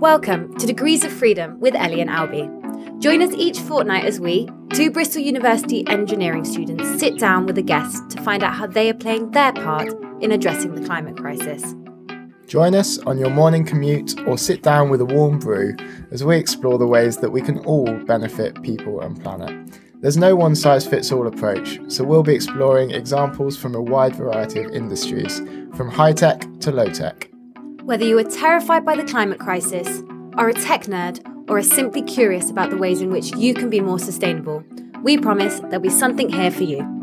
Welcome to Degrees of Freedom with Ellie and Alby. Join us each fortnight as we, two Bristol University engineering students, sit down with a guest to find out how they are playing their part in addressing the climate crisis. Join us on your morning commute or sit down with a warm brew as we explore the ways that we can all benefit people and planet. There's no one size fits all approach, so we'll be exploring examples from a wide variety of industries, from high tech to low tech. Whether you are terrified by the climate crisis, are a tech nerd, or are simply curious about the ways in which you can be more sustainable, we promise there'll be something here for you.